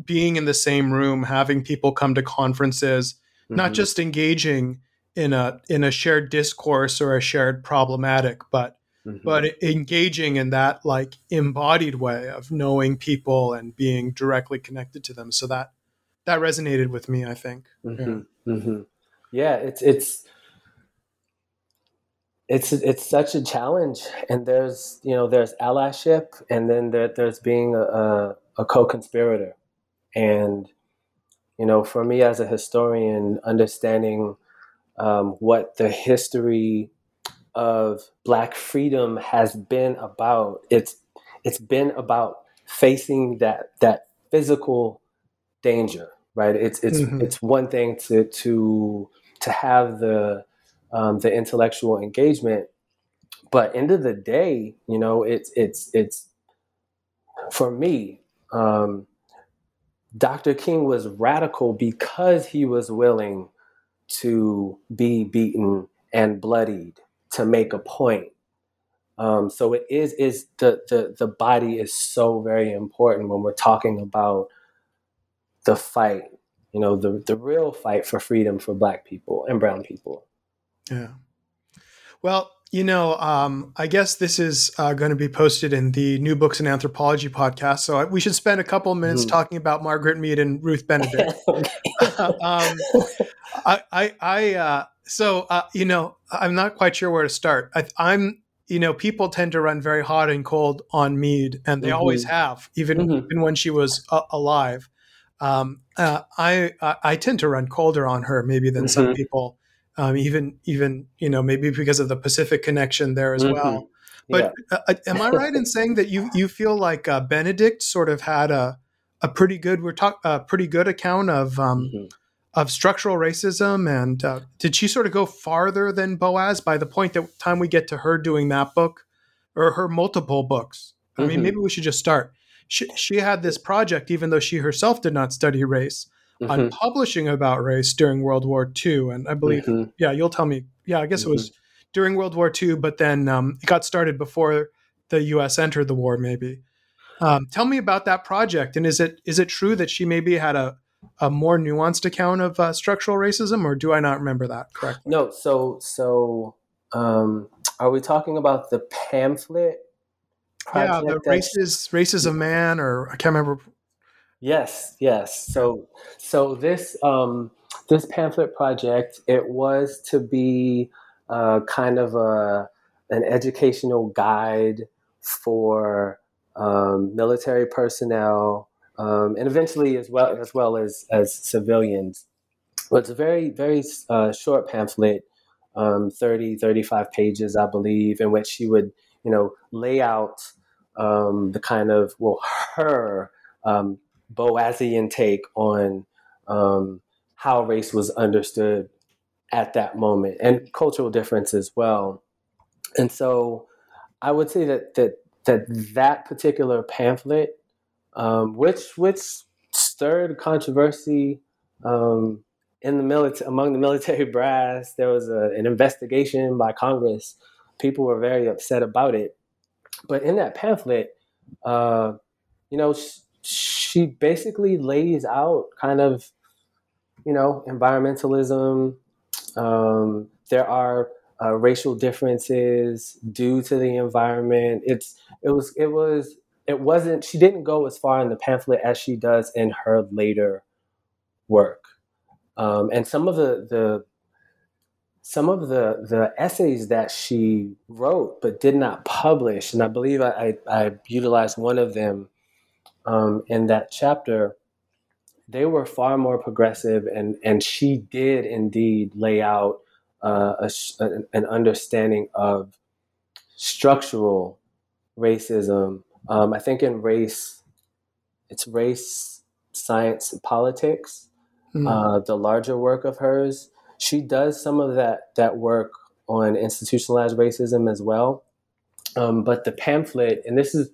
being in the same room, having people come to conferences, mm-hmm. not just engaging in a in a shared discourse or a shared problematic, but mm-hmm. but engaging in that like embodied way of knowing people and being directly connected to them. So that that resonated with me. I think. Mm-hmm. Yeah. Mm-hmm. yeah, it's it's it's it's such a challenge, and there's you know there's allyship, and then there, there's being a, a, co-conspirator, and you know for me as a historian, understanding um, what the history of black freedom has been about. It's it's been about facing that that physical danger, right? It's it's mm-hmm. it's one thing to to to have the um, the intellectual engagement, but end of the day, you know, it's it's it's for me. Um, Dr. King was radical because he was willing to be beaten and bloodied to make a point. Um, so it is is the, the the body is so very important when we're talking about the fight, you know, the the real fight for freedom for Black people and Brown people. Yeah. Well, you know, um, I guess this is uh, going to be posted in the New Books in Anthropology podcast. So we should spend a couple of minutes mm. talking about Margaret Mead and Ruth Benedict. um, I, I, I uh, so uh, you know, I'm not quite sure where to start. I, am you know, people tend to run very hot and cold on Mead, and they mm-hmm. always have, even mm-hmm. even when she was uh, alive. Um, uh, I, I tend to run colder on her maybe than mm-hmm. some people, um, even even you know maybe because of the Pacific connection there as well. Mm-hmm. But yeah. Uh, uh, am I right in saying that you you feel like uh, Benedict sort of had a a pretty good we're talk a pretty good account of um, mm-hmm of structural racism and uh, did she sort of go farther than boas by the point that time we get to her doing that book or her multiple books i mm-hmm. mean maybe we should just start she, she had this project even though she herself did not study race mm-hmm. on publishing about race during world war ii and i believe mm-hmm. yeah you'll tell me yeah i guess it was mm-hmm. during world war ii but then um, it got started before the us entered the war maybe um, tell me about that project and is it is it true that she maybe had a a more nuanced account of uh, structural racism, or do I not remember that correctly? No. So, so um, are we talking about the pamphlet? Yeah, the races, races of man, or I can't remember. Yes, yes. So, so this um, this pamphlet project, it was to be uh, kind of a an educational guide for um, military personnel um, and eventually as well as well as as civilians. But it's a very very uh, short pamphlet, um, 30 35 pages, I believe, in which she would you know lay out um, the kind of well her um, Boasian take on um, how race was understood at that moment and cultural difference as well. And so I would say that that that that particular pamphlet um, which which stirred controversy um, in the military among the military brass. There was a, an investigation by Congress. People were very upset about it. But in that pamphlet, uh, you know, sh- she basically lays out kind of, you know, environmentalism. Um, there are uh, racial differences due to the environment. It's it was it was it wasn't she didn't go as far in the pamphlet as she does in her later work. Um, and some of the the some of the the essays that she wrote but did not publish, and I believe I, I, I utilized one of them um, in that chapter. They were far more progressive, and and she did indeed lay out uh, a, an understanding of structural racism. Um, I think in race, it's race, science, and politics. Mm. Uh, the larger work of hers, she does some of that that work on institutionalized racism as well. Um, but the pamphlet, and this is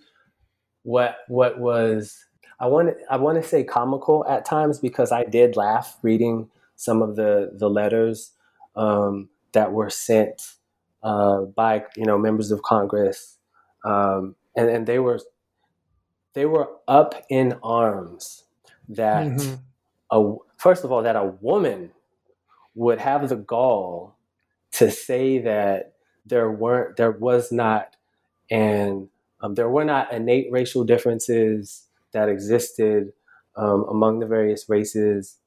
what what was I want I want to say comical at times because I did laugh reading some of the the letters um, that were sent uh, by you know members of Congress, um, and and they were they were up in arms that mm-hmm. a first of all that a woman would have the gall to say that there weren't there was not and um, there were not innate racial differences that existed um, among the various races.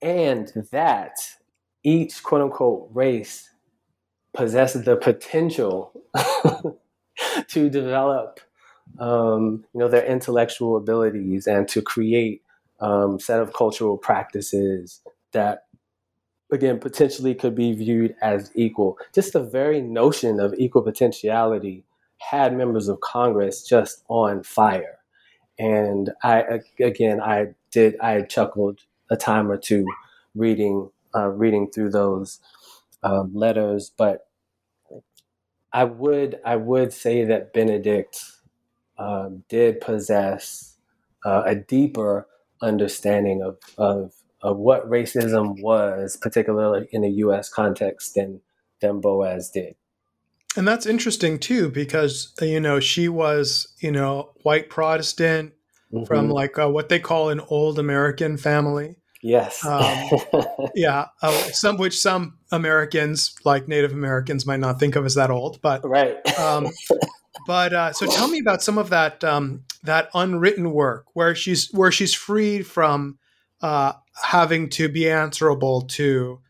And that each quote unquote race possessed the potential to develop um, you know their intellectual abilities and to create um, set of cultural practices that again potentially could be viewed as equal. Just the very notion of equal potentiality had members of congress just on fire. And i again i did i chuckled a time or two reading uh, reading through those um, letters, but I would I would say that Benedict um, did possess uh, a deeper understanding of, of of what racism was, particularly in the U.S. context, than than Boas did. And that's interesting too, because you know she was you know white Protestant mm-hmm. from like uh, what they call an old American family. Yes. um, yeah. Uh, some which some Americans, like Native Americans, might not think of as that old, but right. um, but uh, so tell me about some of that um, that unwritten work where she's where she's freed from uh, having to be answerable to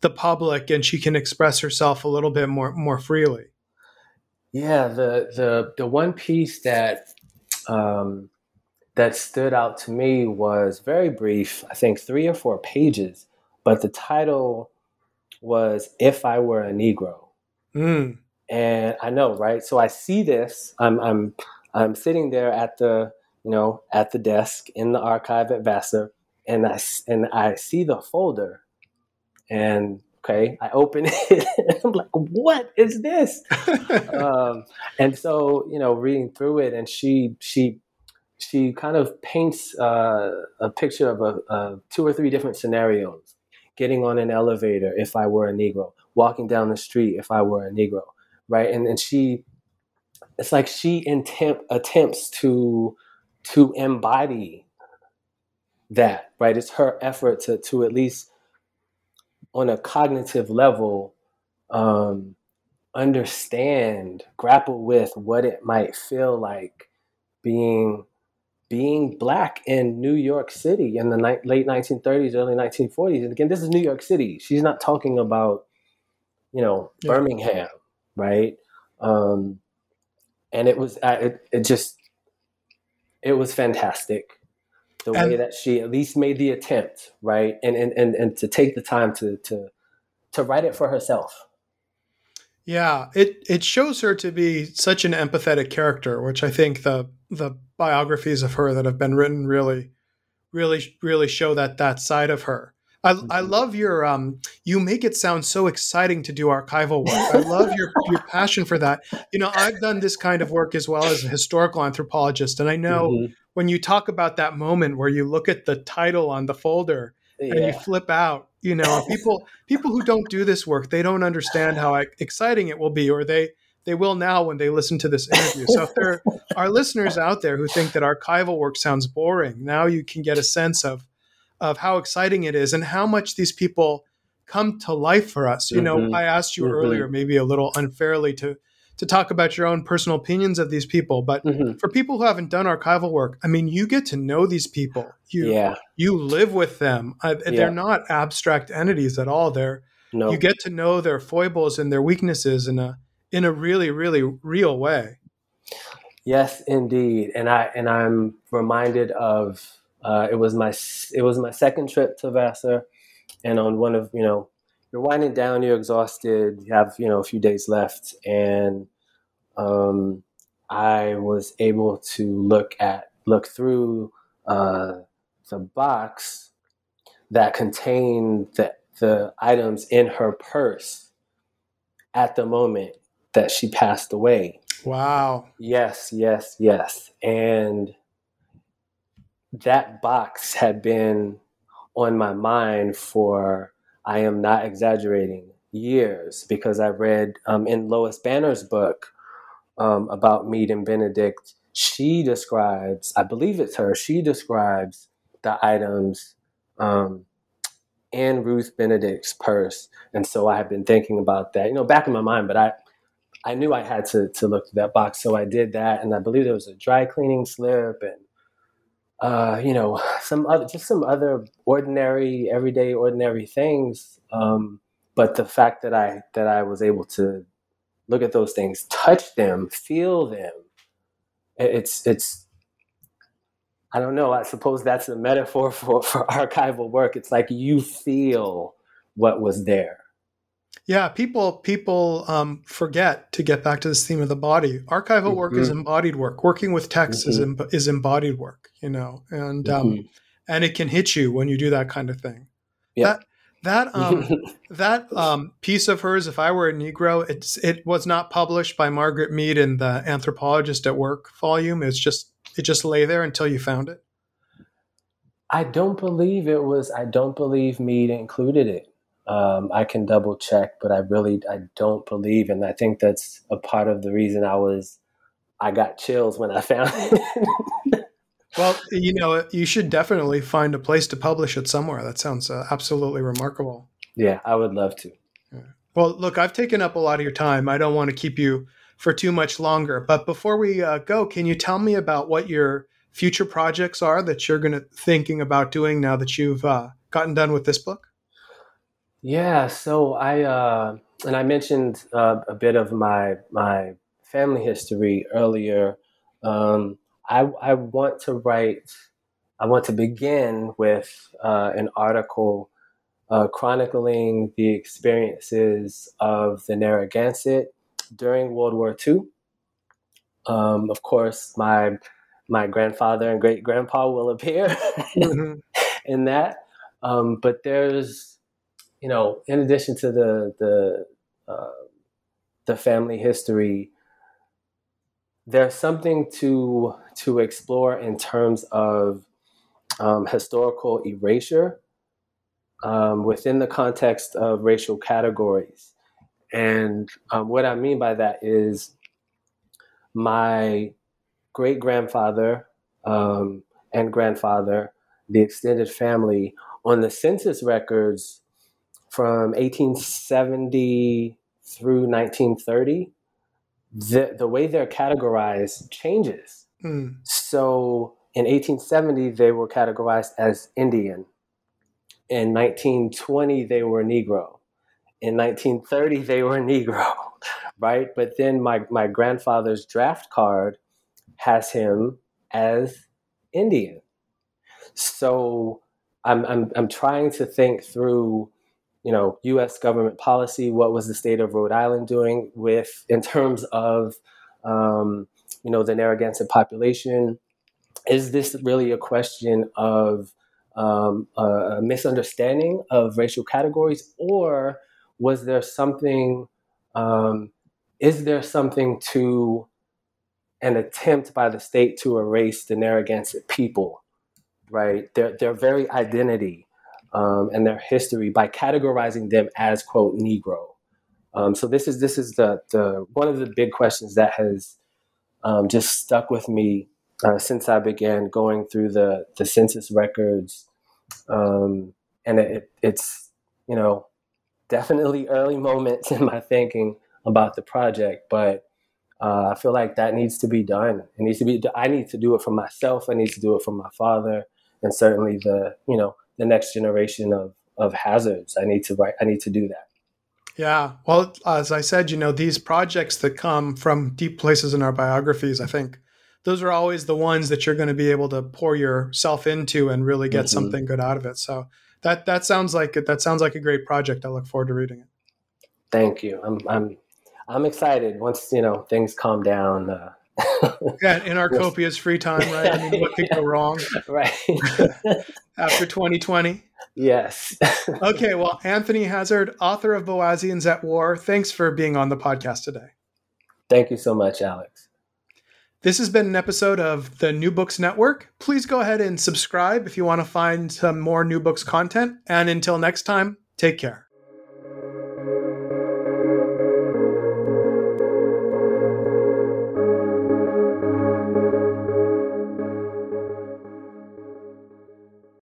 the public, and she can express herself a little bit more more freely. Yeah. The the the one piece that um, that stood out to me was very brief, I think three or four pages, but the title was If I Were a Negro. Mm. And I know, right? So I see this. I'm I'm I'm sitting there at the, you know, at the desk in the archive at Vassar, and I and I see the folder, and okay, I open it. I'm like, what is this? um, and so you know, reading through it, and she she she kind of paints uh, a picture of a, a two or three different scenarios getting on an elevator if I were a Negro, walking down the street if I were a Negro, right? And and she, it's like she intemp- attempts to to embody that, right? It's her effort to to at least on a cognitive level um, understand, grapple with what it might feel like being being black in New York City in the ni- late 1930s, early 1940s. And again, this is New York City. She's not talking about, you know, yeah. Birmingham, right? Um, and it was, it, it just, it was fantastic the and, way that she at least made the attempt, right? And, and, and, and to take the time to, to, to write it for herself. Yeah, it it shows her to be such an empathetic character, which I think the the biographies of her that have been written really, really, really show that that side of her. I, I mm-hmm. love your um you make it sound so exciting to do archival work. I love your your passion for that. You know, I've done this kind of work as well as a historical anthropologist and I know mm-hmm. When you talk about that moment where you look at the title on the folder yeah. and you flip out you know people people who don't do this work they don't understand how exciting it will be or they they will now when they listen to this interview. So if there are listeners out there who think that archival work sounds boring, now you can get a sense of of how exciting it is and how much these people come to life for us. You know, Mhm. I asked you Mhm. earlier, maybe a little unfairly, to to talk about your own personal opinions of these people, but Mhm. for people who haven't done archival work, I mean, you get to know these people. You Yeah. you live with them. Uh, Yeah. They're not abstract entities at all. They're No. you get to know their foibles and their weaknesses in a in a really really real way. Yes, indeed, and I and I'm reminded of uh, it was my it was my second trip to Vassar, and on one of you know you're winding down, you're exhausted, you have you know a few days left, and um, I was able to look at look through uh, the box that contained the the items in her purse at the moment that she passed away. Wow. Yes, yes, yes. And that box had been on my mind for, I am not exaggerating, years because I read um, in Lois Banner's book um, about Mead and Benedict. She describes, I believe it's her, she describes the items um, in Ruth Benedict's purse. And so I have been thinking about that, you know, back in my mind, but I, I knew I had to to look through that box, so I did that, and I believe there was a dry cleaning slip and uh, you know some other just some other ordinary, everyday, ordinary things. Um, but the fact that I that I was able to look at those things, touch them, feel them, it's it's. I don't know. I suppose that's a metaphor for for archival work. It's like you feel what was there. Yeah, people people um, forget to get back to this theme of the body. Archival work is embodied work. Working with text is em- is embodied work. You know, and um, Mhm. and it can hit you when you do that kind of thing. Yeah. That that um, that um, piece of hers, if I were a Negro, it's it was not published by Margaret Mead in the Anthropologist at Work volume. It's just it just lay there until you found it. I don't believe it was. I don't believe Mead included it. Um, I can double check, but I really I don't believe, and I think that's a part of the reason I was I got chills when I found it. Well, you know, you should definitely find a place to publish it somewhere. That sounds uh, absolutely remarkable. yeah, I would love to. Well, look, I've taken up a lot of your time. I don't want to keep you for too much longer. But before we uh, go, can you tell me about what your future projects are that you're going to thinking about doing now that you've uh, gotten done with this book? Yeah, so I uh, and I mentioned uh, a bit of my my family history earlier. Um, I I want to write. I want to begin with uh, an article uh, chronicling the experiences of the Narragansett during World War II. Um, of course, my my grandfather and great grandpa will appear Mhm. in that, um, but there's you know, in addition to the the uh, the family history, there's something to to explore in terms of um, historical erasure um, within the context of racial categories. And um, what I mean by that is my great grandfather um, and grandfather, the extended family, on the census records from 1870 through 1930, the, the way they're categorized changes. Mm. So in 1870, they were categorized as Indian. In 1920, they were Negro. In 1930, they were Negro, right? But then my, my grandfather's draft card has him as Indian. So I'm, I'm, I'm trying to think through, you know, U.S. government policy. What was the state of Rhode Island doing with, in terms of, um, you know, the Narragansett population? Is this really a question of um, a misunderstanding of racial categories, or was there something? Um, is there something to an attempt by the state to erase the Narragansett people, right? Their their very identity um, and their history by categorizing them as quote Negro, Um, so this is this is the the one of the big questions that has um, just stuck with me uh, since I began going through the the census records, um, and it, it's you know definitely early moments in my thinking about the project, but uh, I feel like that needs to be done. It needs to be. I need to do it for myself. I need to do it for my father, and certainly the you know the next generation of of hazards. I need to write. I need to do that. Yeah. Well, as I said, you know, these projects that come from deep places in our biographies, I think those are always the ones that you're going to be able to pour yourself into and really get mm-hmm. something good out of it. So that that sounds like it. That sounds like a great project. I look forward to reading it. Thank you. I'm I'm I'm excited. Once you know things calm down. Uh, yeah, in our copious free time, right? I mean, what could go wrong? Right. After 2020. Yes. okay, well, Anthony Hazard, author of Boasians at War, thanks for being on the podcast today. Thank you so much, Alex. This has been an episode of the New Books Network. Please go ahead and subscribe if you want to find some more New Books content. And until next time, take care.